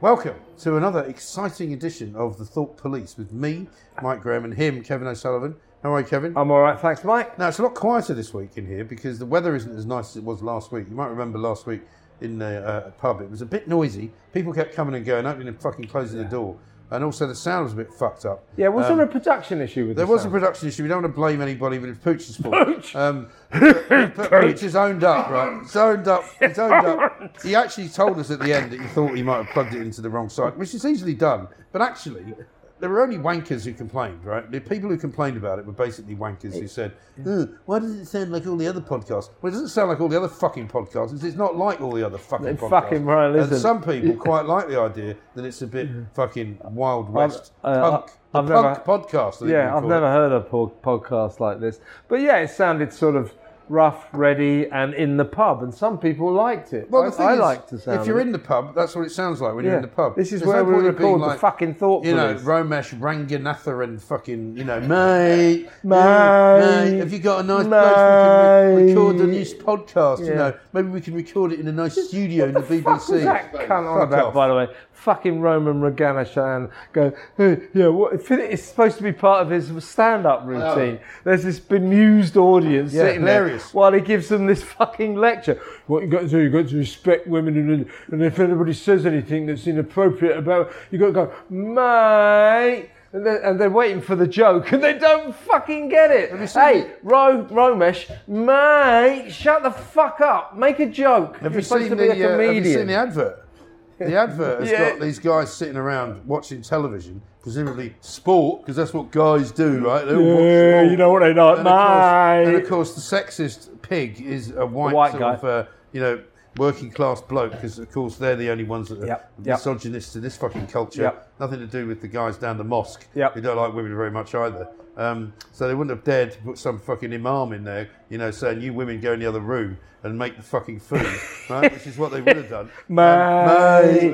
Welcome to another exciting edition of the Thought Police with me, Mike Graham, and him, Kevin O'Sullivan. How are you, Kevin? I'm all right, thanks, Mike. Now, it's a lot quieter this week in here because the weather isn't as nice as it was last week. You might remember last week in the uh, pub, it was a bit noisy. People kept coming and going, opening and fucking closing the door. And also the sound was a bit fucked up. Yeah, was Um, there a production issue with that? There the was a production issue. We don't want to blame anybody, but it's Pooch's fault. Pooch. Um, but Pooch has owned up, right? He's owned up. He's owned up. He actually told us at the end that he thought he might have plugged it into the wrong side, which is easily done. But actually, there were only wankers who complained, right? The people who complained about it were basically wankers who said, "Why does it sound like all the other podcasts?" Well, it doesn't sound like all the other fucking podcasts. It's not like all the other fucking It podcasts. fucking right and some people quite like the idea that it's a bit fucking wild west uh, punk. The I've punk never- podcast. Yeah, I've never it. heard a po- podcast like this. But yeah, it sounded sort of rough, ready, and in the pub, and some people liked it. Well, I, the thing I is, liked the sound. if you're in the pub, that's what it sounds like when you're in the pub. This is There's where no we point in being record the fucking Thought You know. Romesh Ranganathan and fucking, you know, mate, Mate. mate, have you got a nice place we can re- record the new podcast? You know, maybe we can record it in a nice studio in the the fuck BBC. that cunt on about, off. by the way? Fucking Roman Reganishan go, hey, yeah, what, it's supposed to be part of his stand-up oh. routine. There's this bemused audience Yeah, sitting hilarious. there while he gives them this fucking lecture. What you got to do, you've got to respect women, and, and if anybody says anything that's inappropriate about, you've got to go, mate. And they're, and they're waiting for the joke, and they don't fucking get it. Hey, Ro, Romesh, mate, shut the fuck up. Make a joke. Have you, supposed seen to the, be a uh, have you comedian. seen the advert? The advert has Yeah. got these guys sitting around watching television, presumably sport, because that's what guys do, right? They all watch Yeah, sport. you know what they like, and of, course, and mate. of course, the sexist pig is a white, white sort guy. of, uh, you know, working class bloke, because of course they're the only ones that are Yep, yep. misogynists in this fucking culture. Yep. Nothing to do with the guys down the mosque Yep. who don't like women very much either. Um, so they wouldn't have dared to put some fucking imam in there, you know, saying you women go in the other room and make the fucking food, right? Which is what they would have done. Mate,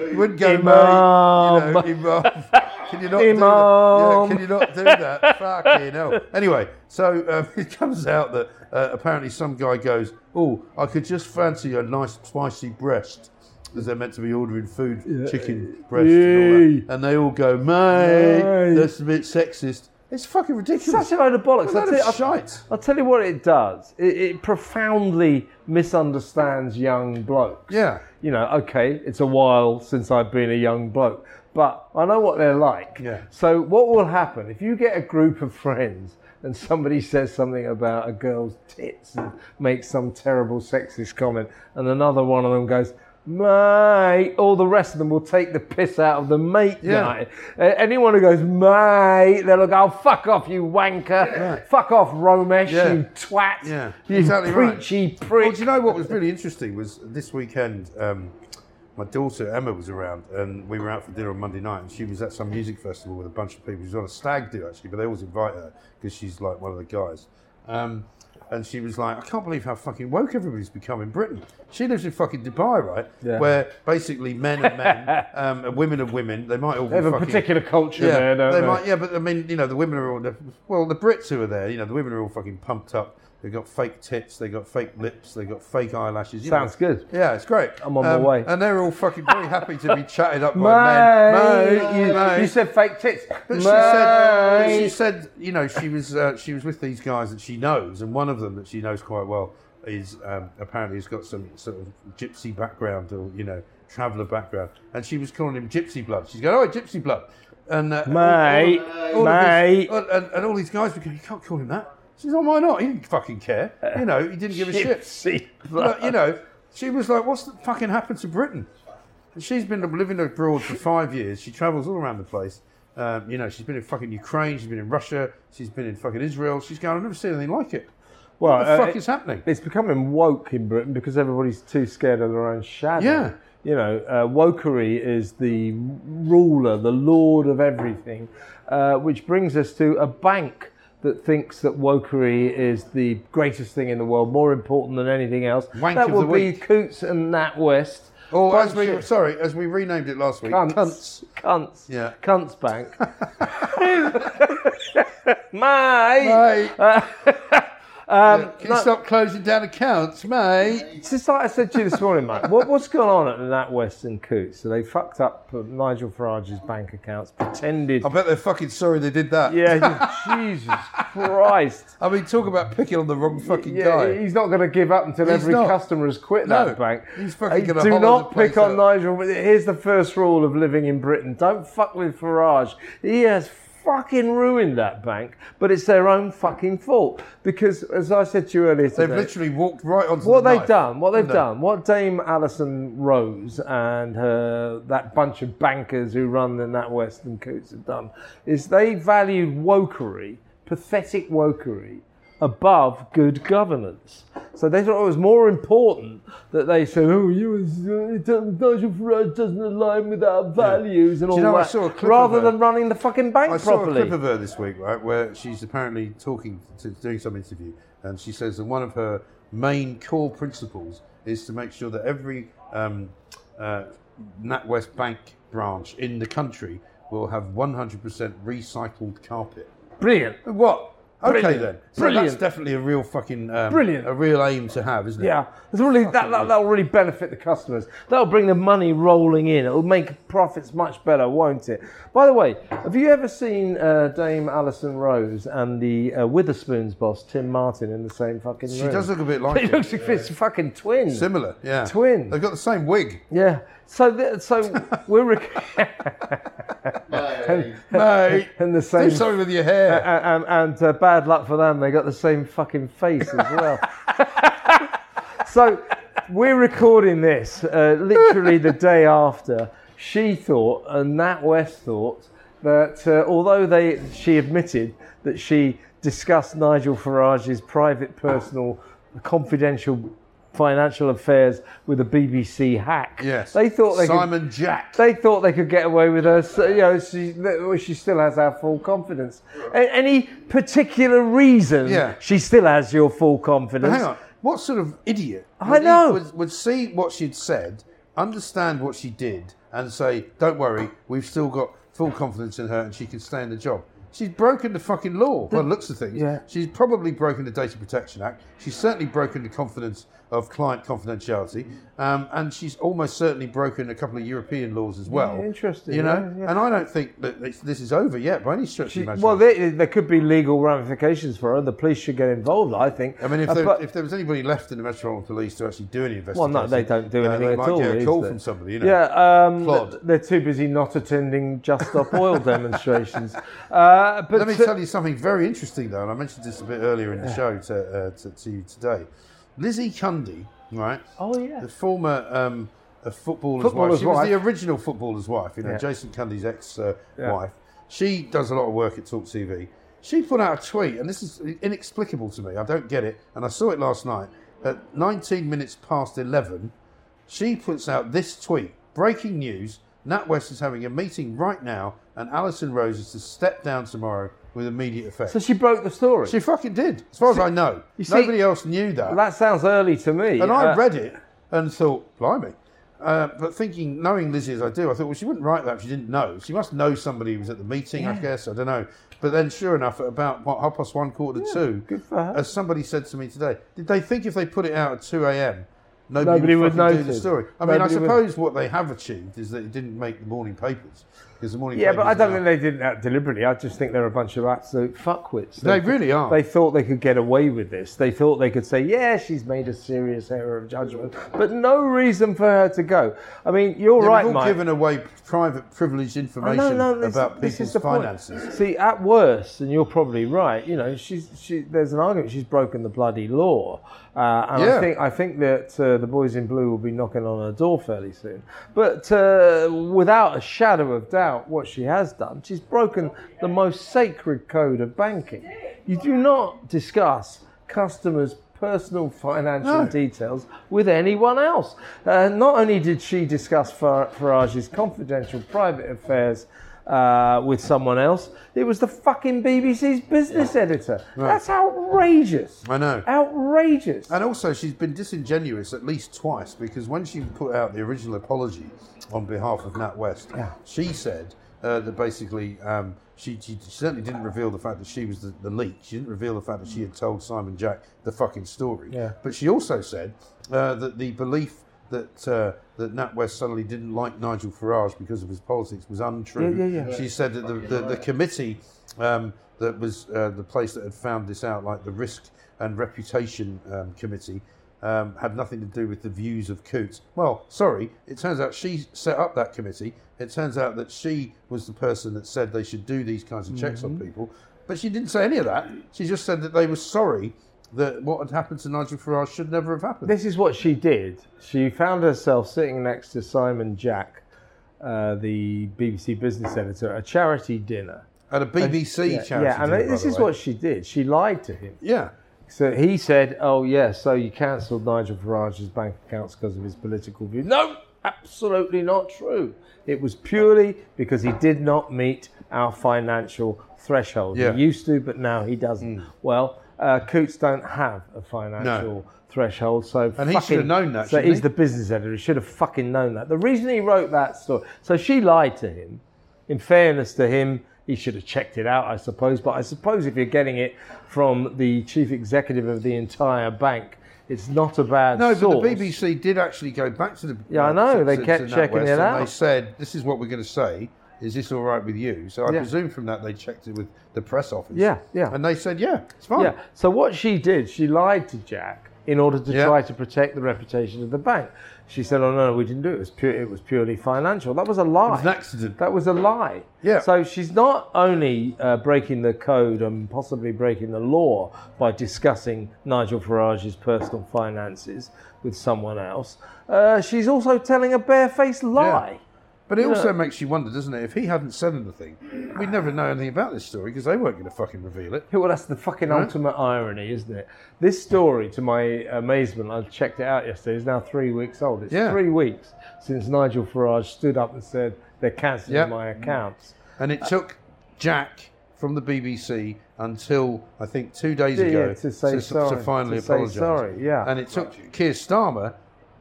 Um, you wouldn't go, imam. mate. You know, imam. Can you not do that? Yeah, can you not do that? Fucking hell. Anyway, so um, it comes out that uh, apparently some guy goes, "Oh, I could just fancy a nice spicy breast." Because they're meant to be ordering food, chicken breast, and, all that. and they all go, "Mate, Mate. that's a bit sexist." It's fucking ridiculous. Such a load of bollocks. A I'll tell, of I'll- shite. I'll tell you what it does. It, it profoundly misunderstands young blokes. Yeah. You know, okay, it's a while since I've been a young bloke, but I know what they're like. Yeah. So what will happen if you get a group of friends and somebody says something about a girl's tits and makes some terrible sexist comment, and another one of them goes, mate, all the rest of them will take the piss out of the mate Yeah. Uh, anyone who goes, mate, they'll go, oh, fuck off, you wanker. Fuck off, Romesh, Yeah. you twat. Yeah, You exactly right. preachy Well, prick. do you know what was really interesting was this weekend. Um, my daughter Emma was around, and we were out for dinner on Monday night, and she was at some music festival with a bunch of people. She was on a stag do actually, but they always invite her because she's like one of the guys. Um, and she was like, "I can't believe how fucking woke everybody's become in Britain." She lives in fucking Dubai, right? Yeah. Where basically men are men, um, and women are women. They might all They have be a particular culture yeah, there, don't they they? might. Yeah, but I mean, you know, the women are all. Well, the Brits who are there, you know, the women are all fucking pumped up. They've got fake tits, they've got fake lips, they've got fake eyelashes. you know. Sounds good. Yeah, it's great. Um, I'm on my way. And they're all fucking very happy to be chatted up by men. Mate, you, you said fake tits. But she said, she said, you know, she was uh, she was with these guys that she knows, and one of them that she knows quite well is um, apparently has got some sort of gypsy background or you know traveller background, and she was calling him Gypsy Blood. She's going, oh, Gypsy Blood, and uh, Mate, all of mate. his- and, and all these guys were going, you can't call him that. She says, oh, why not? He didn't fucking care. You know, he didn't give a shit. But, you know, she was like, what's the fucking happened to Britain? And she's been living abroad for five years. She travels all around the place. Um, you know, she's been in fucking Ukraine. She's been in Russia. She's been in fucking Israel. She's going, I've never seen anything like it. Well, What the uh, fuck it- is happening? It's becoming woke in Britain because everybody's too scared of their own shadow. Yeah. you know, uh, wokery is the ruler, the lord of everything, uh, which brings us to a bank that thinks that wokery is the greatest thing in the world, more important than anything else. Wank that would be week. Coutts and Nat West. Or as we sorry, as we renamed it last week, cunts, cunts. cunts, Yeah. cunts bank. Mate, Mate, um, can you stop closing down accounts, mate? It's just like I said to you this morning, mate. What, what's going on at that Western Coutts? So they fucked up uh, Nigel Farage's bank accounts, pretended. I bet they're fucking sorry they did that. Yeah, Jesus Christ. I mean, talk about picking on the wrong fucking Yeah, guy. he's not going to give up until He's every not. customer has quit No, that bank. he's fucking Hey, gonna Do not pick on out. Nigel. Here's the first rule of living in Britain: don't fuck with Farage. He has fucking ruined that bank, but it's their own fucking fault because, as I said to you earlier today, They've literally walked right onto what the they've knife, done, what they've they? done, what Dame Alison Rose and her, that bunch of bankers who run the NatWest and Coutts have done, is they valued wokery, pathetic wokery, above good governance. So they thought it was more important that they said, "Oh, you, uh, Nigel Farage doesn't align with our values and all you know, I that," saw a clip rather than running the fucking bank properly. I saw a clip of her this week, right, where she's apparently talking, to, doing some interview, and she says that one of her main core principles is to make sure that every um, uh, NatWest Bank branch in the country will have 100% recycled carpet. Brilliant. What? Okay Brilliant. then. So Brilliant. that's definitely a real fucking um, Brilliant. a real aim to have, isn't it? Yeah, it's really that, that that'll really benefit the customers. That'll bring the money rolling in. It'll make profits much better, won't it? By the way, have you ever seen uh, Dame Alison Rose and the uh, Wetherspoons boss Tim Martin in the same fucking room? She does look a bit like it. looks like it's fucking twins. Similar, yeah. Twin. They've got the same wig. Yeah. So th- so we're rec- Mate, and the do same something with your hair. and, and, and uh, bad luck for them, they got the same fucking face as well. so we're recording this uh, literally the day after. She thought, and Nat West thought, that uh, although they, she admitted that she discussed Nigel Farage's private, personal, confidential financial affairs with a BBC hack, yes. they thought they could, Simon Jack. they thought they could get away with her. So, you know, she, she still has our full confidence. Any particular reason Yeah. she still has your full confidence? Hang on. What sort of idiot I know. would, would see what she'd said, understand what she did, and say, "Don't worry, we've still got full confidence in her, and she can stay in the job." She's broken the fucking law. Well, looks of things. Yeah. She's probably broken the Data Protection Act. She's certainly broken the confidence of client confidentiality, um, and she's almost certainly broken a couple of European laws as well. Yeah, interesting, You know, yeah, yeah. and I don't think that this, this is over yet by any stretch of the imagination. well, there, there could be legal ramifications for her. The police should get involved, I think. I mean, if Uh, there, but- if there was anybody left in the Metropolitan Police to actually do any well, investigation, no, they don't do uh, anything they at might all. Get a call from somebody. You know, yeah, um, Claude. they're too busy not attending Just Stop Oil demonstrations. Uh, but Let me uh, tell you something very interesting, though, and I mentioned this a bit earlier in the show to, uh, to, to you today. Lizzie Cundy, right? oh yeah, The former um, a footballer's, Footballer's wife. She was the original footballer's wife, you know, Yeah. Jason Cundy's ex-wife. Yeah. She does a lot of work at Talk TV. She put out a tweet, and this is inexplicable to me. I don't get it, and I saw it last night. At 19 minutes past 11, she puts out this tweet: "Breaking news: NatWest is having a meeting right now, and Alison Rose is to step down tomorrow with immediate effect." so she broke the story. she fucking did, as far as I know. you see- Nobody else knew that. that sounds early to me. And I Uh, read it and thought, blimey. Uh, but thinking, knowing Lizzie as I do, I thought, well, she wouldn't write that if she didn't know. She must know somebody who was at the meeting, I guess. I don't know. But then, sure enough, at about what, half past one, quarter to two, good for her. as somebody said to me today, did they think if they put it out at 2 a.m., nobody, Nobody would fucking do the notice. story? I mean, I Nobody would. suppose what they have achieved is that it didn't make the morning papers. Because the morning Yeah, but I don't now- think they did that deliberately. I just think they're a bunch of absolute fuckwits. They really are. They thought they could get away with this. They thought they could say, "Yeah, she's made a serious error of judgment," but no reason for her to go. I mean, you're Yeah, right, we've all Mike. given away private, privileged information know, no, this, about this people's the point. finances. See, at worst, and you're probably right. You know, she's she, there's an argument she's broken the bloody law, uh, and Yeah. I think I think that uh, the boys in blue will be knocking on her door fairly soon. But uh, without a shadow of doubt, what she has done, she's broken the most sacred code of banking. You do not discuss customers' personal financial No. details with anyone else. Uh, not only did she discuss Far- Farage's confidential private affairs uh, with someone else, it was the fucking BBC's business editor. That's outrageous. I know. Outrageous. And also, she's been disingenuous at least twice because when she put out the original apology on behalf of Nat West, Yeah. she said uh, that basically um, she, she certainly didn't reveal the fact that she was the, the leak. She didn't reveal the fact that she had told Simon Jack the fucking story. Yeah. But she also said uh, that the belief that uh, that Nat West suddenly didn't like Nigel Farage because of his politics was untrue. Yeah, yeah, yeah. She said that the, the, the committee um, that was uh, the place that had found this out, like the Risk and Reputation um, Committee, um, had nothing to do with the views of Coutts. Well, sorry, it turns out she set up that committee. It turns out that she was the person that said they should do these kinds of checks Mm-hmm. on people, but she didn't say any of that. She just said that they were sorry that what had happened to Nigel Farage should never have happened. This is what she did. She found herself sitting next to Simon Jack, uh, the BBC business editor, at a charity dinner. At a BBC yeah, charity. yeah, and dinner, this is what she did. She lied to him. Yeah. So he said, "Oh yeah, so you cancelled Nigel Farage's bank accounts because of his political views." No, absolutely not true. It was purely because he did not meet our financial threshold. Yeah. He used to, but now he doesn't. Well, uh, Coutts don't have a financial threshold, so And he should have known that, So he's he? the business editor. He should have fucking known that. The reason he wrote that story, so she lied to him. In fairness to him, he should have checked it out, I suppose. But I suppose if you're getting it from the chief executive of the entire bank, it's not a bad No, source. but the BBC did actually go back to the. Uh, yeah, I know, they kept checking it out. They said, "This is what we're going to say. Is this all right with you?" So I Yeah. presume from that they checked it with the press office. Yeah, yeah. And they said, "Yeah, it's fine." Yeah. So what she did, she lied to Jack in order to Yeah. try to protect the reputation of the bank. She said, "Oh no, we didn't do it. It was pure. It was purely financial. That was a lie. It was an accident. That was a lie. Yeah. So she's not only uh, breaking the code and possibly breaking the law by discussing Nigel Farage's personal finances with someone else. Uh, she's also telling a barefaced lie. But it Yeah. also makes you wonder, doesn't it? If he hadn't said anything, we'd never know anything about this story because they weren't going to fucking reveal it. Well, that's the fucking Right. ultimate irony, isn't it? This story, to my amazement, I checked it out yesterday, is now three weeks old. It's Yeah. three weeks since Nigel Farage stood up and said, they're cancelling Yeah. my accounts. And it took Jack from the BBC until I think two days Yeah, ago yeah, to say sorry, finally to say apologise. sorry, yeah. And it took Keir Starmer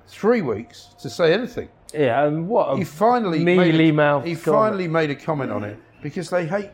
three weeks to say anything. Yeah, and what a he finally mealy made a, mouthed he comment. finally made a comment on it because they hate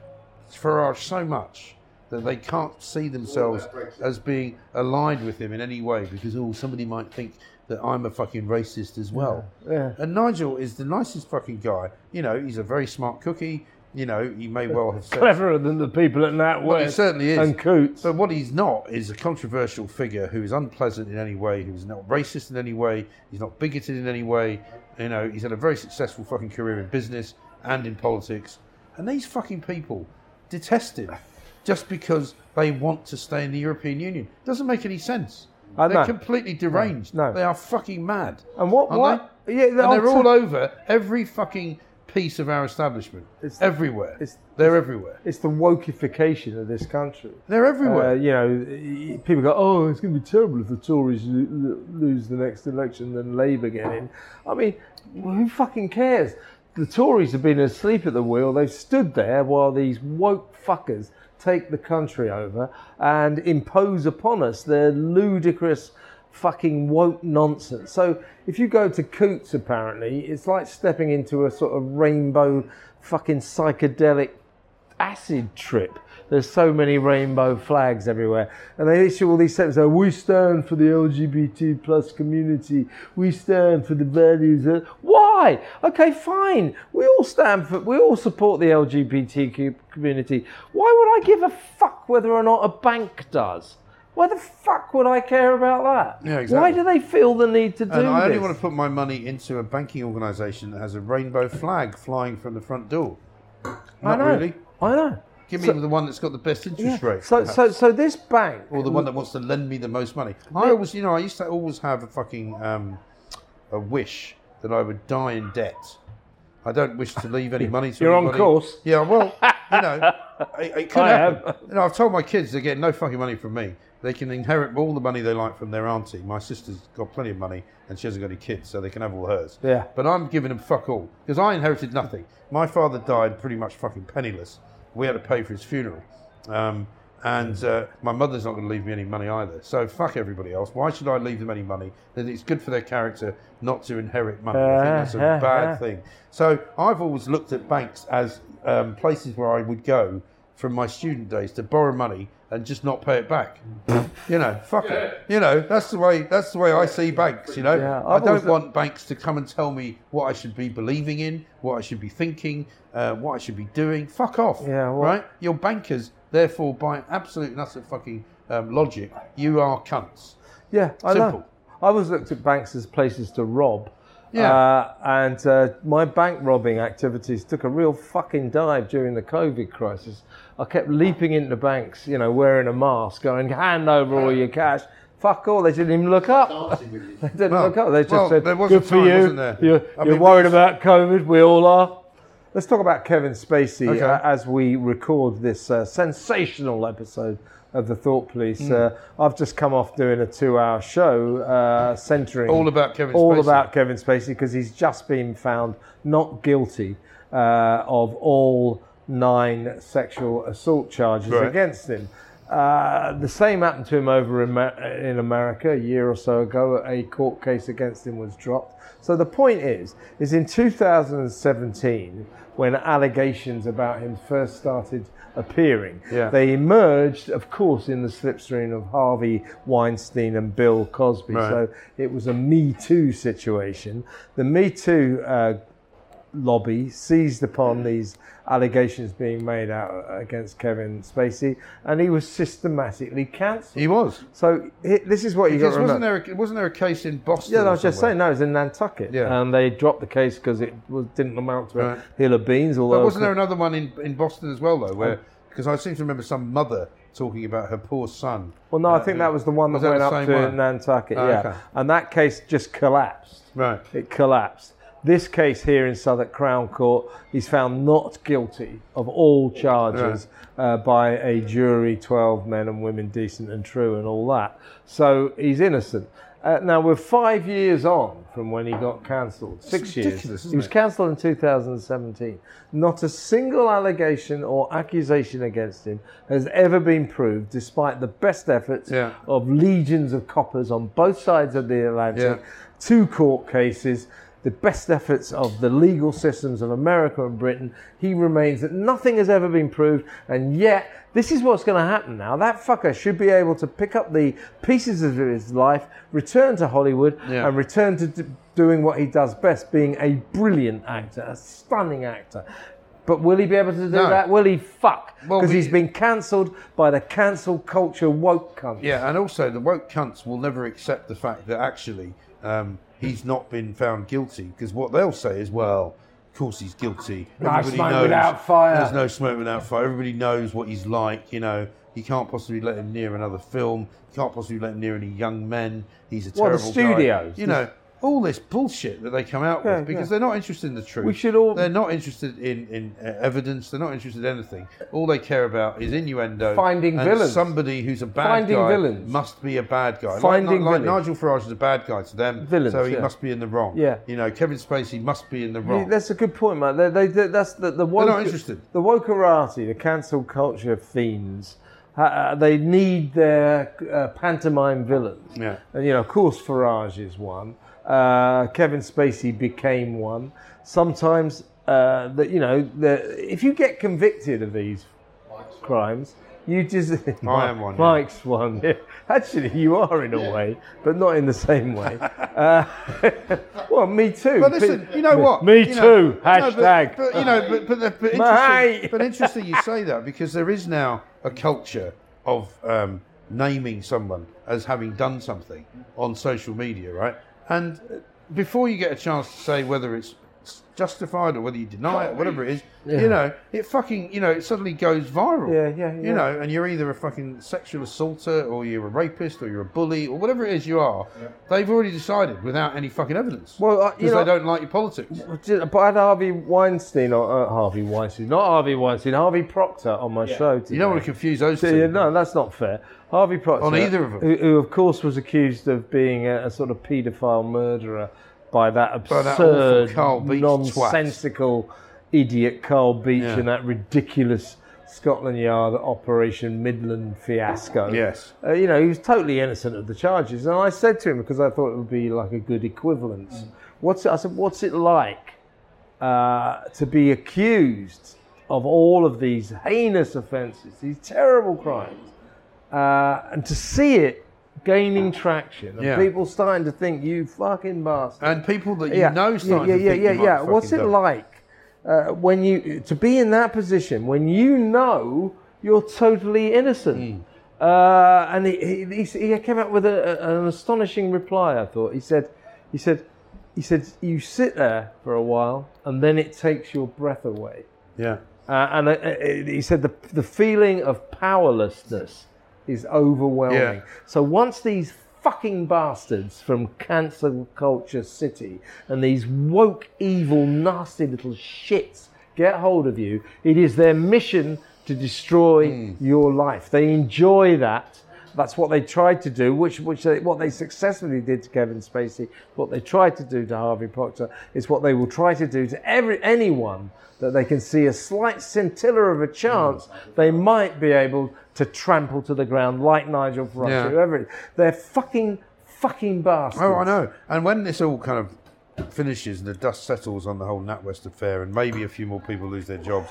Farage so much that they can't see themselves as being aligned with him in any way because oh somebody might think that I'm a fucking racist as well. Yeah. And Nigel is the nicest fucking guy. You know, he's a very smart cookie. You know, he may well have said cleverer than the people at Nat well, he West certainly is. and Coutts. But what he's not is a controversial figure who is unpleasant in any way, who's not racist in any way, he's not bigoted in any way. You know, he's had a very successful fucking career in business and in politics. And these fucking people detest him just because they want to stay in the European Union. Doesn't make any sense. I They're know. completely deranged. No. They are fucking mad. And what- what- they? yeah, and they're all t- over every fucking piece of our establishment. It's- everywhere. it's- they're everywhere. It's the wokeification of this country. They're everywhere. Uh, you know, people go, "Oh, it's going to be terrible if the Tories lo- lo- lose the next election and Labour get in." I mean, who fucking cares? The Tories have been asleep at the wheel. They've stood there while these woke fuckers take the country over and impose upon us their ludicrous fucking woke nonsense. So if you go to Coutts, apparently, it's like stepping into a sort of rainbow fucking psychedelic acid trip. There's so many rainbow flags everywhere, and they issue all these statements. Like, we stand for the LGBT plus community. We stand for the values. Of... Why? Okay, fine. We all stand for. We all support the LGBTQ community. Why would I give a fuck whether or not a bank does? Why the fuck would I care about that? Yeah, exactly. Why do they feel the need to do And I only this? want to put my money into a banking organisation that has a rainbow flag flying from the front door. I Not know. really. I know. Give me So- the one that's got the best interest rate. So, perhaps. so, so this bank, or the one that wants to lend me the most money. I always, you know, I used to always have a fucking um, a wish that I would die in debt. I don't wish to leave any money to You're on anybody. course. Yeah, well, you know, it, it could I happen. You know, I've told my kids they're getting no fucking money from me they can inherit all the money they like from their auntie. My sister's got plenty of money and she hasn't got any kids, so they can have all hers. Yeah. But I'm giving them fuck all because I inherited nothing. My father died pretty much fucking penniless. We had to pay for his funeral. Um, and uh, my mother's not going to leave me any money either. So fuck everybody else. Why should I leave them any money? That it's good for their character not to inherit money. I think that's a bad thing. So I've always looked at banks as um, places where I would go from my student days to borrow money and just not pay it back. you know, fuck it. You know, that's the way. That's the way I see banks. You know, Yeah, I don't always- want banks to come and tell me what I should be believing in, what I should be thinking, uh, what I should be doing. Fuck off. Yeah, well- right. You're bankers, therefore, by absolute and utter fucking um, logic, you are cunts. Yeah, I Simple. know. I always looked at banks as places to rob. Yeah. Uh, and uh, my bank robbing activities took a real fucking dive during the COVID crisis. I kept leaping into banks, you know, wearing a mask, going, hand over all your cash. Fuck all, they didn't even look up. they didn't Well, look up. They just well, said, there was a good for time, you. wasn't there? You're, I you're mean, worried we- about COVID, we all are. Let's talk about Kevin Spacey Okay. uh, as we record this uh, sensational episode of the Thought Police. Hmm. Uh, I've just come off doing a two-hour show uh, centering All about Kevin all Spacey. about Kevin Spacey because he's just been found not guilty uh, of all nine sexual assault charges Right. against him. Uh, the same happened to him over in, in America a year or so ago. A court case against him was dropped. So the point is, is in 2017, when allegations about him first started appearing, Yeah. they emerged, of course, in the slipstream of Harvey Weinstein and Bill Cosby. Right. So it was a Me Too situation. The Me Too uh, lobby seized upon these allegations being made out against Kevin Spacey, and he was systematically cancelled. He was. So he, this is what you got wasn't there? A, wasn't there a case in Boston? Yeah, no, I was just saying, no, it was in Nantucket, Yeah. and they dropped the case because it was, didn't amount to Right. a hill of beans. Although But wasn't there another one in, in Boston as well, though? Where because I seem to remember some mother talking about her poor son. Well, no, I Uh, think that was the one that that went up to one? Nantucket. Oh, yeah, okay. and that case just collapsed. Right. It collapsed. This case here in Southwark Crown Court, he's found not guilty of all charges uh, by a jury, 12 men and women, decent and true, and all that. So he's innocent. Uh, now we're five years on from when he got cancelled. Six years. he was cancelled in 2017. Not a single allegation or accusation against him has ever been proved, despite the best efforts Yeah. of legions of coppers on both sides of the Atlantic Yeah. two court cases, the best efforts of the legal systems of America and Britain. He remains that nothing has ever been proved, and yet this is what's going to happen now. That fucker should be able to pick up the pieces of his life, return to Hollywood, Yeah. and return to d- doing what he does best, being a brilliant actor, a stunning actor. But will he be able to do No. that? Will he fuck? Well, Because we- he's been cancelled by the cancel culture woke cunt. Yeah, and also the woke cunts will never accept the fact that actually um, he's not been found guilty because what they'll say is, well, of course he's guilty. No smoke without fire. There's no smoke without fire. Everybody knows what he's like. You know, you can't possibly let him near another film. You can't possibly let him near any young men. He's a terrible Well, the terrible guy. studios. You know. All this bullshit that they come out Yeah, with because yeah. they're not interested in the truth. We should all- They're not interested in, in uh, evidence. They're not interested in anything. All they care about is innuendo. Finding and villains. Somebody who's a bad Finding guy villains. must be a bad guy. Finding like, like villains. Nigel Farage is a bad guy to them, Villains, so he yeah. must be in the wrong. Yeah. You know, Kevin Spacey must be in the wrong. That's a good point, man. They, they, they- that's the, the woke, they're not interested. The wokerati, the cancel culture fiends, uh, they need their uh, pantomime villains. Yeah. And, you know, of course, Farage is one. Uh, Kevin Spacey became one. Sometimes, uh, that you know, the, if you get convicted of these crimes, you just. I am one, yeah. Mike's one. yeah. Actually, you are in a way, but not in the same way. Uh, well, me too. But listen, you know what? Me You know- too. no, but- Hashtag. but, you know, but, but, but, interesting, but interesting you say that because there is now a culture of um, naming someone as having done something on social media, right? And before you get a chance to say whether it's justified or whether you deny it, whatever it is, you know, it fucking, you know, it suddenly goes viral. Yeah, yeah, yeah. You know, and you're either a fucking sexual assaulter or you're a rapist or you're a bully or whatever it is you are. They've already decided without any fucking evidence. Well, uh, because know- they don't like your politics. But I had Harvey Weinstein, or uh, Harvey Weinstein, not Harvey Weinstein, Harvey Proctor on my show today. You don't want to confuse those Yeah, two. no, that's not fair. Harvey Proctor, On either of them. who, who of course was accused of being a, a sort of paedophile murderer by that absurd, Carl nonsensical idiot Carl Beech Yeah. and that ridiculous Scotland Yard Operation Midland fiasco. Yes. Uh, you know, he was totally innocent of the charges. And I said to him, because I thought it would be like a good equivalence, what's it, I said, what's it like uh, to be accused of all of these heinous offences, these terrible crimes, uh, and to see it gaining traction and Yeah. people starting to think, you fucking bastard. And people that you know starting yeah, to yeah, think yeah, you might yeah. What's it done. like uh, when you to be in that position when you know you're totally innocent? Hmm. Uh, and he, he, he came up with a, a- an astonishing reply. I thought he said, he said, he said, you sit there for a while and then it takes your breath away. Yeah. Uh, and uh, uh, he said the, the feeling of powerlessness is overwhelming. Yeah. So once these fucking bastards from cancel culture city and these woke, evil, nasty little shits get hold of you, it is their mission to destroy Hmm. your life. They enjoy that. That's what they tried to do, which, which they, what they successfully did to Kevin Spacey, what they tried to do to Harvey Proctor, is what they will try to do to every anyone that they can see a slight scintilla of a chance they might be able to trample to the ground, like Nigel Farage, Yeah. whoever it is. They're fucking, fucking bastards. Oh, I know. And when this all kind of finishes and the dust settles on the whole NatWest affair and maybe a few more people lose their jobs,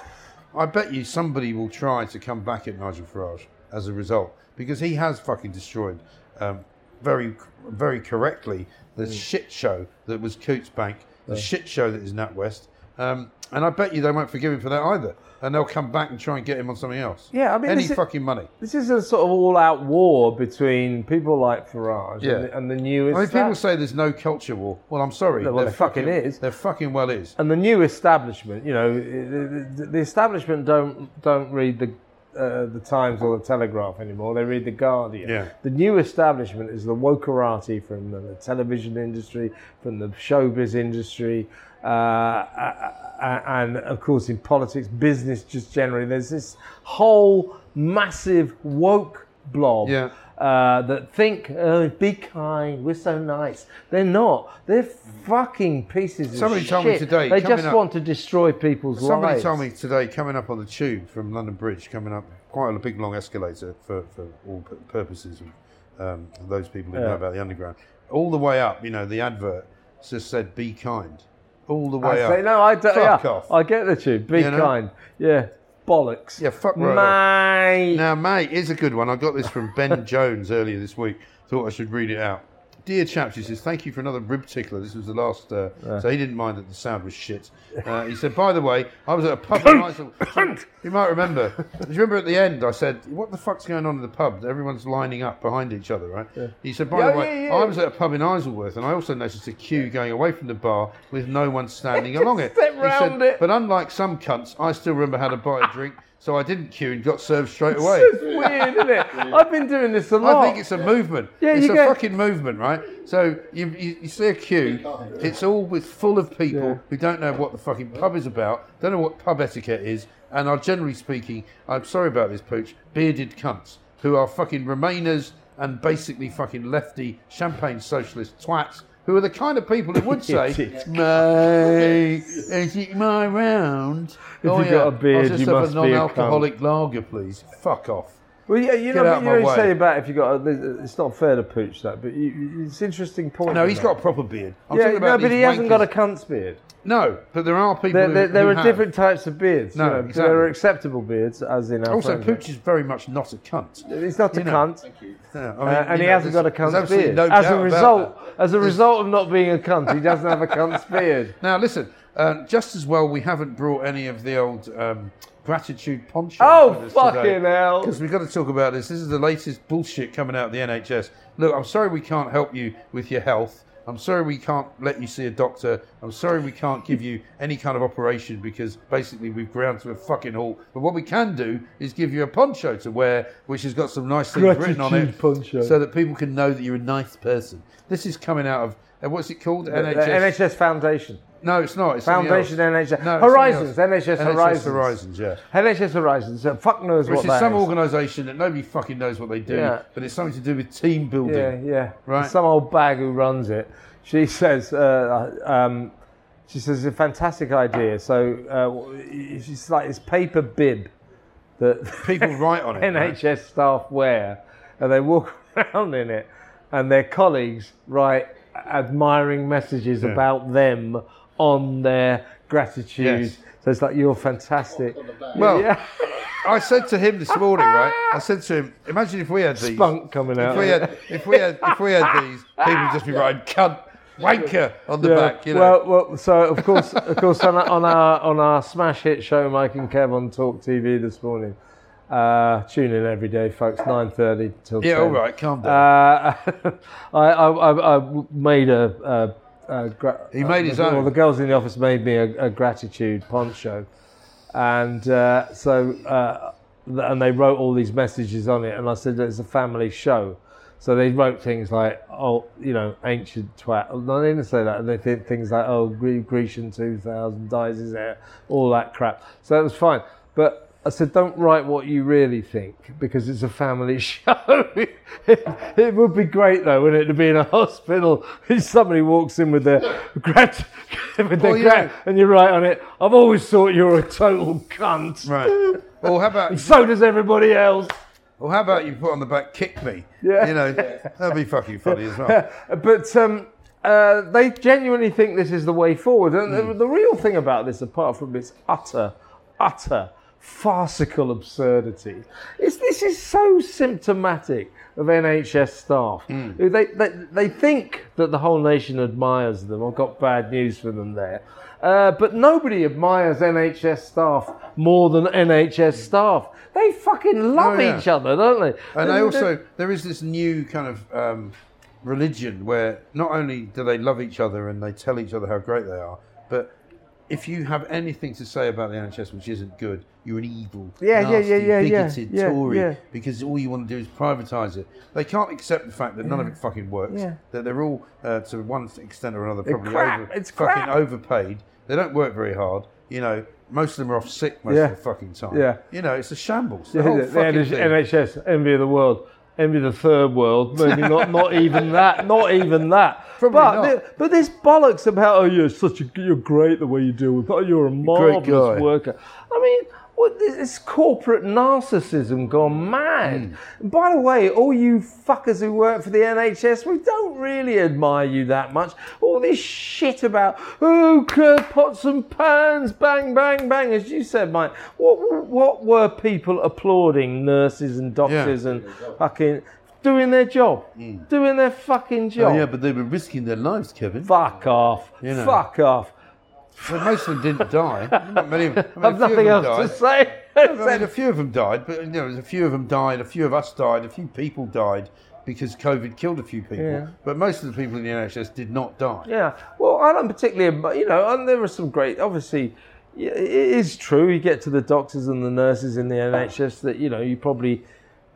I bet you somebody will try to come back at Nigel Farage as a result because he has fucking destroyed um, very, very correctly the Mm. shit show that was Coutts Bank, the shit show that is NatWest. Um, and I bet you they won't forgive him for that either. And they'll come back and try and get him on something else. Yeah, I mean, any this is- fucking money. This is a sort of all-out war between people like Farage Yeah. and, the, and the new. I mean, people say there's no culture war. Well, I'm sorry. Well, there fucking is. There fucking well is. and the new establishment, you know, the, the, the establishment don't don't read the uh, the Times or the Telegraph anymore. They read the Guardian. Yeah. The new establishment is the wokerati from the television industry, from the showbiz industry, uh, uh, uh, and of course in politics, business just generally. There's this whole massive woke blob Yeah. uh, that think, oh, be kind, we're so nice. They're not. They're fucking pieces of shit. Somebody told me today, They just up- want to destroy people's Somebody lives. told me today, coming up on the tube from London Bridge, coming up quite a big long escalator for, for all purposes of um, those people who know about the underground. All the way up, you know, the advert just said "Be kind." All the I way up. say, no, I don't. Fuck yeah, off. I get the tube. Be You know? kind. Yeah, bollocks. Yeah, fuck right off. Mate. Now, mate, here's a good one. I got this from Ben Jones earlier this week. Thought I should read it out. Dear chaps, he says, thank you for another rib tickler. This was the last, uh, so he didn't mind that the sound was shit. Uh, he said, by the way, I was at a pub in Islington. You might remember. Do you remember at the end I said, what the fuck's going on in the pub? Everyone's lining up behind each other, right? He said, by Yeah, the way, yeah, yeah. I was at a pub in Isleworth and I also noticed a queue going away from the bar with no one standing along it. He said, it. But unlike some cunts, I still remember how to buy a drink, so I didn't queue and got served straight away. It's weird, isn't it? I've been doing this a lot. I think it's a movement. Yeah, it's you a get- fucking movement, right? So you, you, you see a queue, it's all with full of people Yeah. who don't know what the fucking pub is about, don't know what pub etiquette is, and are generally speaking, I'm sorry about this, Pooch, bearded cunts who are fucking Remainers and basically fucking lefty champagne socialist twats. Who are the kind of people who would say, "Mate, is it my round?" If oh, you've got a beard, I'll just you have must a be a non-alcoholic lager, please. Fuck off. Well, yeah, you Get know, out but of you my know, you way. say about if you got. A, it's not fair to pooch that, but you, it's interesting point. No, he's make. got a proper beard. I'm Yeah, no, but he hasn't got a cunt's beard. No, but there are people There, who, there, there who are have. different types of beards. No, you know, exactly. There are acceptable beards, as in our Also. Pooch is very much not a cunt. He's not a know. cunt. Yeah, I mean, Uh, and you he know, hasn't got a there's- there's cunt's absolutely beard. no as a result, that. as a result of not being a cunt, he doesn't have a cunt's beard. Now, listen, uh, just as well we haven't brought any of the old um, gratitude poncho. Oh, fucking hell. Because we've got to talk about this. This is the latest bullshit coming out of the NHS. Look, I'm sorry we can't help you with your health. I'm sorry we can't let you see a doctor. I'm sorry we can't give you any kind of operation because basically we've ground to a fucking halt. But what we can do is give you a poncho to wear, which has got some nice things written on it, poncho. so that people can know that you're a nice person. This is coming out of uh, what's it called? The NHS Foundation. No, it's not. It's Foundation. NHS. No, Horizons. NHS NHS Horizons. Horizons, yeah. NHS Horizons. Uh, fuck knows Which what is that some is. Some organisation that nobody fucking knows what they do, Yeah. but it's something to do with team building. Yeah, yeah. Right. Some old bag who runs it. She says, uh, um, she says it's a fantastic idea. So uh, she's like this paper bib that People write on it. right? NHS staff wear, and they walk around in it, and their colleagues write admiring messages about them on their gratitude. Yes. So it's like you're fantastic. Well, yeah. I said to him this morning, right? I said to him, imagine if we had these. spunk coming out. If we had, if we had, if we had these, people would just be writing "cunt," "wanker" on the Yeah. back. You know. Well, well, so of course, of course, on our, on our on our smash hit show, Mike and Kev on Talk TV this morning. Uh, tune in every day, folks. Nine thirty till yeah, 10. all right, calm down. Uh, I, I, I, I made a. a, gra- He made his well, own. Well, the girls in the office made me a, a gratitude poncho, and uh, so uh, and they wrote all these messages on it, and I said it's a family show. So they wrote things like, "Oh, you know, ancient twat." No, they didn't say that. And they did things like, "Oh, Gre- Grecian 2000 dyes his hair," all that crap. So that was fine. But I said, "Don't write what you really think because it's a family show." it, would be great though, wouldn't it, to be in a hospital and somebody walks in with their grat, with their yeah. and you write on it, "I've always thought you're a total cunt." right. Well, how about So does everybody else. well, how about you put on the back "kick me"? Yeah. You know, that'd be fucking funny as well. but um, uh, they genuinely think this is the way forward. And Hmm. the, the real thing about this, apart from its utter, utter farcical absurdity, is this is so symptomatic of NHS staff. Who They, they, they think that the whole nation admires them. I've got bad news for them there. Uh, but nobody admires NHS staff more than NHS staff. They fucking love Oh, yeah. each other, don't they? And they also there is this new kind of um, religion where not only do they love each other and they tell each other how great they are, but if you have anything to say about the NHS which isn't good, you're an evil, Yeah, yeah, nasty, yeah, yeah, yeah, bigoted yeah, Tory yeah. because all you want to do is privatise it. They can't accept the fact that none of it fucking works. That they're all, uh, to one extent or another, probably crap. over, It's fucking crap. overpaid. They don't work very hard. You know, most of them are off sick most of the fucking time. Yeah. You know, it's a shambles. The whole the fucking. NHS, envy of the world, envy the third world. Maybe not, not even that, not even that. Probably but, not. but this bollocks about oh you're such a you're great the way you deal with oh you're a marvelous worker. I mean. What, this this corporate narcissism gone mad. Hmm. By the way, all you fuckers who work for the NHS, we don't really admire you that much. All this shit about, oh, pots and pans, bang, bang, bang, as you said, Mike. What, what were people applauding nurses and doctors and fucking doing their job? Doing their fucking job. Hmm. Oh, yeah, but they were risking their lives, Kevin. Fuck off. You know. Fuck off. Well, most of them didn't die. Many of, I mean, I've nothing of else them to died. say. I mean, a few of them died, but you know, a few of them died. A few of us died. A few people died because COVID killed a few people. Yeah. But most of the people in the NHS did not die. Yeah, well, I don't particularly, you know, and there are some great. Obviously, it is true. You get to the doctors and the nurses in the NHS that you know you probably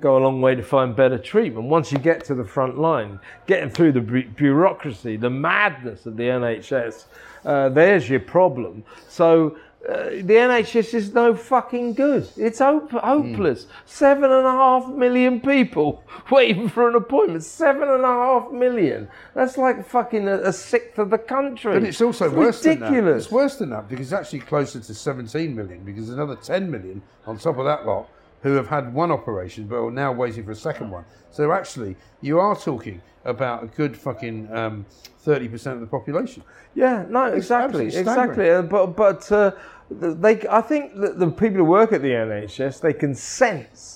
go a long way to find better treatment. Once you get to the front line, getting through the bu- bureaucracy, the madness of the NHS, uh, there's your problem. So. Uh, the NHS is no fucking good. It's hope- hopeless. Seven and a half million people waiting for an appointment. Seven and a half million. That's like fucking a, a sixth of the country. But it's also worse than that. ridiculous. It's worse than that because it's actually closer to 17 million because another 10 million on top of that lot who have had one operation but are now waiting for a second one. So actually, you are talking about a good fucking um, 30% of the population. Yeah, no, exactly, exactly. Uh, but but uh, they, I think that the people who work at the NHS, they can sense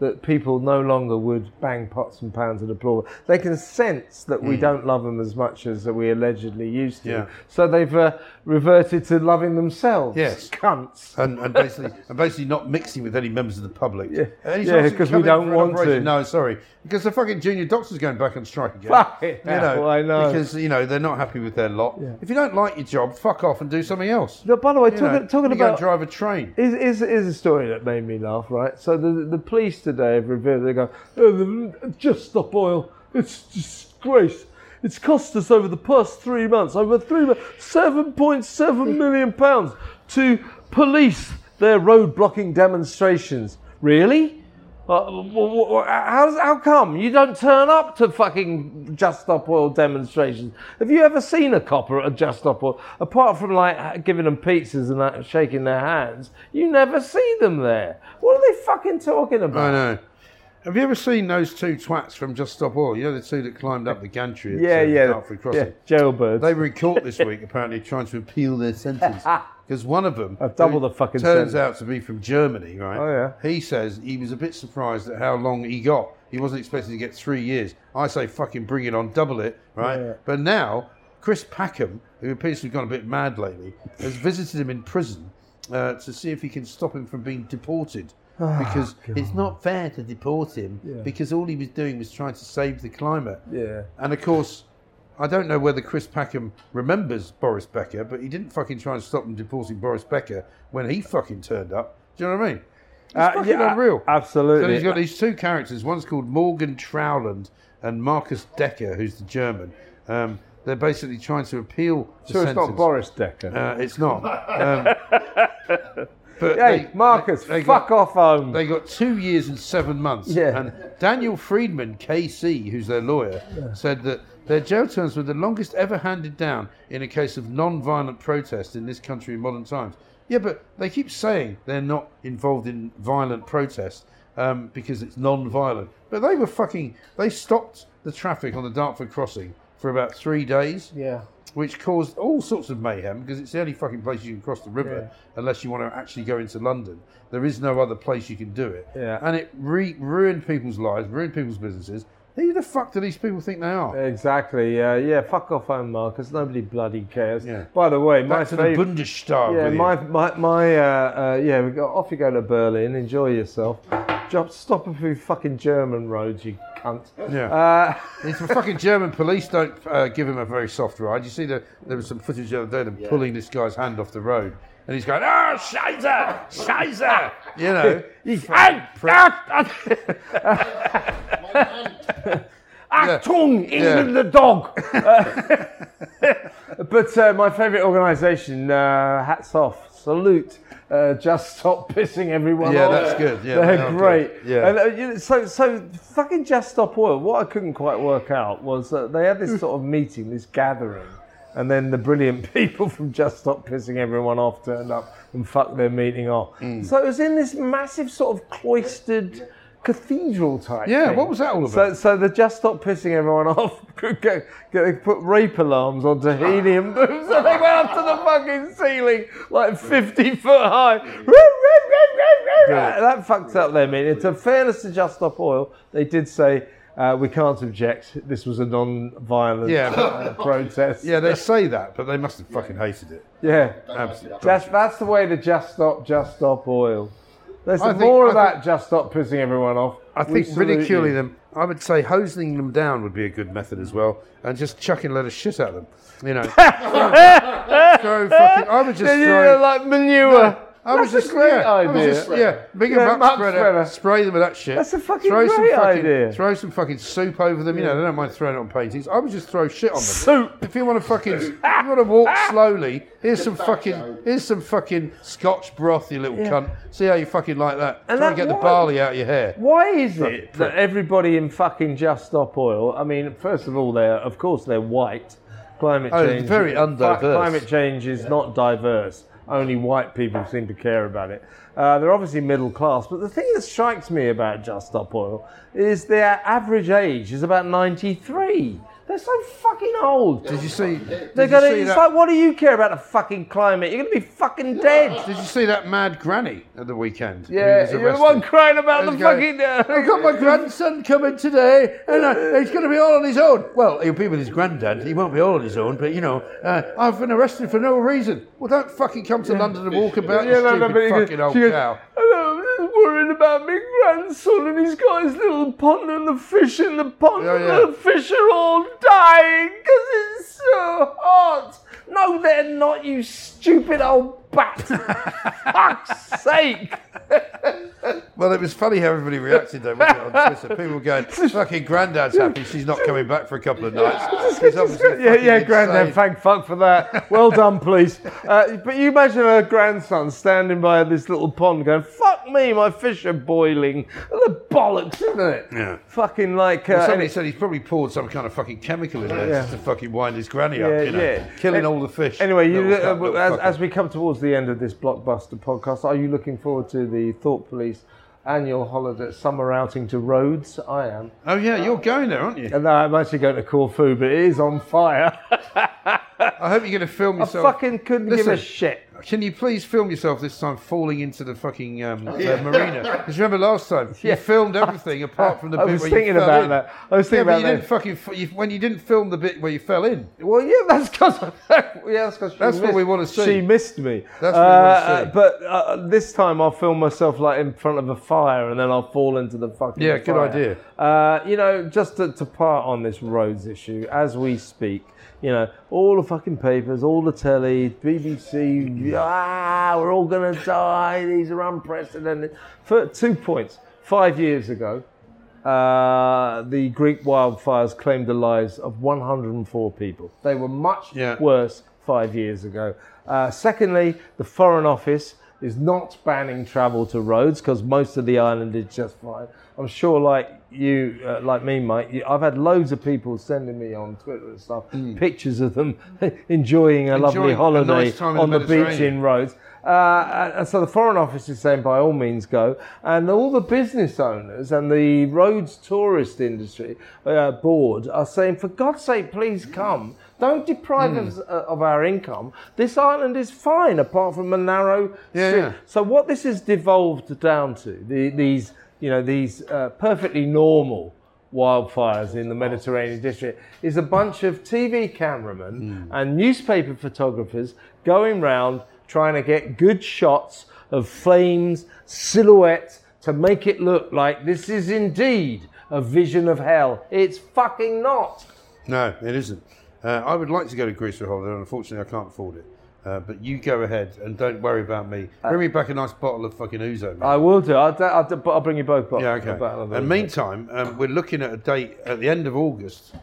that people no longer would bang pots and pans and applaud. They can sense that we don't love them as much as we allegedly used to. Hmm. Yeah. So they've uh, reverted to loving themselves. Yes. Cunts. and, and basically and basically not mixing with any members of the public. Yeah. He's Yeah, we don't want to. No, sorry, because the fucking junior doctors going back on strike again. Fucking you know, hell, I know. because you know they're not happy with their lot. Yeah. If you don't like your job, fuck off and do something else. No, by the way, You talking, know, talking about drive a train. Is, is, is a story that made me laugh, right? So the, the police today have revealed, they go, oh, just stop oil. It's disgrace. It's cost us over the past three months, over three months, 7.7 million pounds to police their road blocking demonstrations. Really? W- how, come you don't turn up to fucking Just Stop Oil demonstrations? Have you ever seen a copper at a Just Stop Oil? Apart from like giving them pizzas and that, shaking their hands, you never see them there. What are they fucking talking about? I know. Have you ever seen those two twats from Just Stop Oil? You know the two that climbed up the gantry at Yeah, uh, yeah, Dartford Crossing. yeah, jailbirds. They were in court this week, apparently trying to appeal their sentence because one of them, I've doubled the fucking turns sentence. out to be from Germany, right? Oh, yeah. He says he was a bit surprised at how long he got. He wasn't expecting to get three years. I say fucking bring it on, double it, right? Yeah. But now Chris Packham, who appears to have gone a bit mad lately, has visited him in prison uh, to see if he can stop him from being deported. Oh, because it's not fair to deport him because all he was doing was trying to save the climate. Yeah. And of course, I don't know whether Chris Packham remembers Boris Becker, but he didn't fucking try and stop him deporting Boris Becker when he fucking turned up. Do you know what I mean? It's Uh, fucking yeah, unreal. absolutely. So he's got these two characters. One's called Morgan Trowland and Marcus Decker, who's the German. Um, they're basically trying to appeal Sure, it's not. Boris Decker. Uh, it's not. Um, but hey, they- Marcus, they fuck got- off home. they got two years and seven months. Yeah. And Daniel Friedman, KC, who's their lawyer, said that their jail terms were the longest ever handed down in a case of non-violent protest in this country in modern times. Yeah, but they keep saying they're not involved in violent protest um, because it's non-violent. But they were fucking. They stopped the traffic on the Dartford crossing for about three days yeah. Which caused all sorts of mayhem because it's the only fucking place you can cross the river unless you want to actually go into London. There is no other place you can do it. Yeah. And it re- ruined people's lives, ruined people's businesses. Who the fuck do these people think they are? Exactly. Uh, yeah, fuck off home, Marcus. Nobody bloody cares. Yeah. By the way, my Back to the. Bundestag. Yeah, you. my my my uh, uh, yeah. We got off. You go to Berlin. Enjoy yourself. Just stop a few fucking German roads, you cunt. Yeah. Uh, It's the fucking German police don't uh, give him a very soft ride. You see, the, there was some footage the other day of them pulling this guy's hand off the road. And he's going, oh, Scheiße, Scheiße. You know. he's fucking prick. Achtung, Yeah. England the dog. but uh, my favourite organisation, uh, hats off, salute. Uh, just stop pissing everyone Yeah, off. Yeah, that's good. Yeah, they're they great. good. Yeah. And, uh, you know, so, so fucking just stop oil. What I couldn't quite work out was that they had this sort of meeting, this gathering, and then the brilliant people from Just Stop Pissing Everyone Off turned up and fucked their meeting off. Mm. So it was in this massive sort of cloistered cathedral type. Yeah, thing. what was that all So, about? so the Just Stop Pissing Everyone Off could go, go, put rape alarms onto helium booms and they went up fucking ceiling like 50 foot high. That fucked up their meeting. To fairness to Just Stop Oil, they did say, uh, we can't object. This was a non-violent Yeah, uh, protest. Yeah, they say that, but they must have fucking hated it. yeah. Absolutely. That's, that's the way to Just Stop, Just Stop Oil. There's I think- more of I that Just Stop Pissing Everyone Off. I think salute ridiculing them, I would say hosing them down would be a good method as well, and just chucking a load of shit at them. You know, throw fucking. I would just throw. like manure. I was just a great yeah, I was idea. just, yeah, big Yeah, a muck muck spreader, spreader. spray them with that shit. That's a fucking throw some great fucking, idea. Throw some fucking soup over them. You know, they don't mind throwing it on paintings. I would just throw shit on them. Soup. If you want to fucking, if you want to walk slowly, here's some fucking, here's some fucking Scotch broth, you little cunt. See how you fucking like that. And Try that and get the barley out of your hair. Why is it prick. that everybody in fucking Just Stop Oil? I mean, first of all, they're of course they're white. Climate oh, change. Oh, very undiverse. Climate change is not diverse. Only white people seem to care about it. Uh, they're obviously middle class, but the thing that strikes me about Just Stop Oil is their average age is about 93. They're so fucking old. Did you see? They're you gonna. It's that, like, what do you care about the fucking climate? You're gonna be fucking dead. Did you see that mad granny at the weekend? who Yeah, was you're the one crying about the going, fucking. Uh, I've got my grandson coming today, and uh, he's going to be all on his own. Well, he'll be with his granddad. He won't be all on his own, but you know, uh, I've been arrested for no reason. Well, don't fucking come to London and walk about, you stupid but he fucking old goes, cow. Worried about my grandson, and he's got his little pond and the fish in the pond, Yeah, and yeah. the fish are all dying because it's so hot. No, they're not, you stupid old bat. Fuck's sake. Well, it was funny how everybody reacted though wasn't it, on Twitter. People were going, "Fucking granddad's happy. She's not coming back for a couple of nights." He's obviously Yeah, yeah, granddad, thank fuck for that. Well done, please. Uh, but you imagine a grandson standing by this little pond going, fuck me, my fish are boiling. The bollocks, isn't it? Yeah. Fucking like. Uh, Somebody any- said he's probably poured some kind of fucking chemical in there Yeah. just to fucking wind his granny Yeah, up, you know, yeah. killing An- all the fish. Anyway, you, uh, as, as we come towards the end of this blockbuster podcast, are you looking forward to the Thought Police annual holiday summer outing to Rhodes? I am. oh yeah, you're going there, aren't you? And no, I'm actually going to Corfu, but it is on fire. I hope you're going to film yourself. I fucking couldn't give a shit. Can you please film yourself this time falling into the fucking um, uh, marina? Because remember last time Yeah. you filmed everything apart from the I bit was where thinking you fell about in. that. I was thinking yeah, about you that. didn't fucking f- you, when you didn't film the bit where you fell in. Well, yeah, that's because yeah, that's because That's what we wanna see. She missed me. That's what we wanna Uh, see. But uh, this time I'll film myself like in front of a fire, and then I'll fall into the fucking. Yeah, good idea. Uh, you know, just to, to part on this Rhodes issue as we speak. You know, all the fucking papers, all the telly, BBC. Ah, we're all gonna die. These are unprecedented. For two points, five years ago, uh, the Greek wildfires claimed the lives of 104 people. They were much Yeah. worse five years ago. Uh, secondly, the Foreign Office is not banning travel to Rhodes because most of the island is just fine. I'm sure, like you, uh, like me, Mike, you, I've had loads of people sending me on Twitter and stuff pictures of them enjoying a lovely Enjoying a holiday nice on the the beach in Rhodes. Uh, and so the Foreign Office is saying by all means go, and all the business owners and the Rhodes tourist industry uh, board are saying, for God's sake, please come. Don't deprive Hmm. us uh, of our income. This island is fine, apart from a narrow. Yeah, yeah. So what this has devolved down to, the, these, you know, these uh, perfectly normal wildfires in the Mediterranean district, is a bunch of TV cameramen and newspaper photographers going round trying to get good shots of flames, silhouettes, to make it look like this is indeed a vision of hell. It's fucking not. No, it isn't. Uh, I would like to go to Greece for a holiday, and unfortunately, I can't afford it. Uh, but you go ahead and don't worry about me. Bring me back a nice bottle of fucking ouzo. mate. I will do. I'll, I'll, I'll bring you both. Bottles. Yeah, okay. And meantime, um, we're looking at a date at the end of August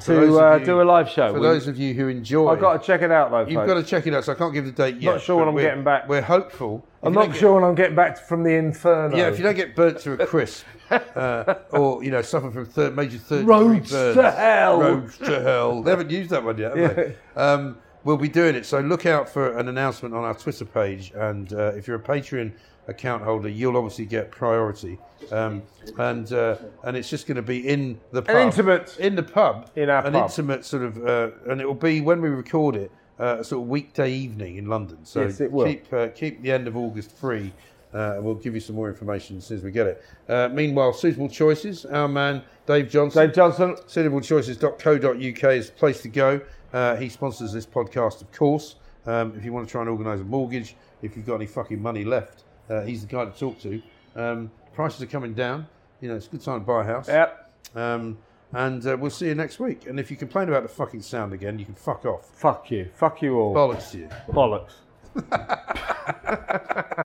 to uh, you- do a live show. For We- those of you who enjoy, I've got to check it out though. You've folks. got to check it out. So I can't give the date yet. Not sure when I'm getting back. We're hopeful. If I'm not get- sure when I'm getting back from the inferno. Yeah, if you don't get burnt to a crisp, uh, or you know, suffer from third, major third Roads to hell. roads to hell. They haven't used that one yet, have they? Um, we'll be doing it. So look out for an announcement on our Twitter page, and uh, if you're a Patreon account holder, you'll obviously get priority. Um, and uh, and it's just going to be in the pub, intimate- in the pub, in our an pub. intimate sort of, uh, and it will be when we record it, uh, a sort of weekday evening in London. So Yes, it will. keep uh, keep the end of August free. Uh, we'll give you some more information as soon as we get it. Uh, meanwhile, suitable choices. Our man Dave Johnson. Dave Johnson. Suitablechoices.co.uk is the place to go. Uh, he sponsors this podcast, of course. Um, if you want to try and organise a mortgage, if you've got any fucking money left, uh, he's the guy to talk to. Um, prices are coming down. You know, it's a good time to buy a house. Yep. Um, and uh, we'll see you next week. And if you complain about the fucking sound again, you can fuck off. Fuck you. Fuck you all. Bollocks to you. Bollocks.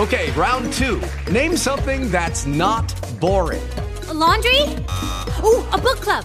Okay, round two. Name something that's not boring. A laundry? Ooh, a book club.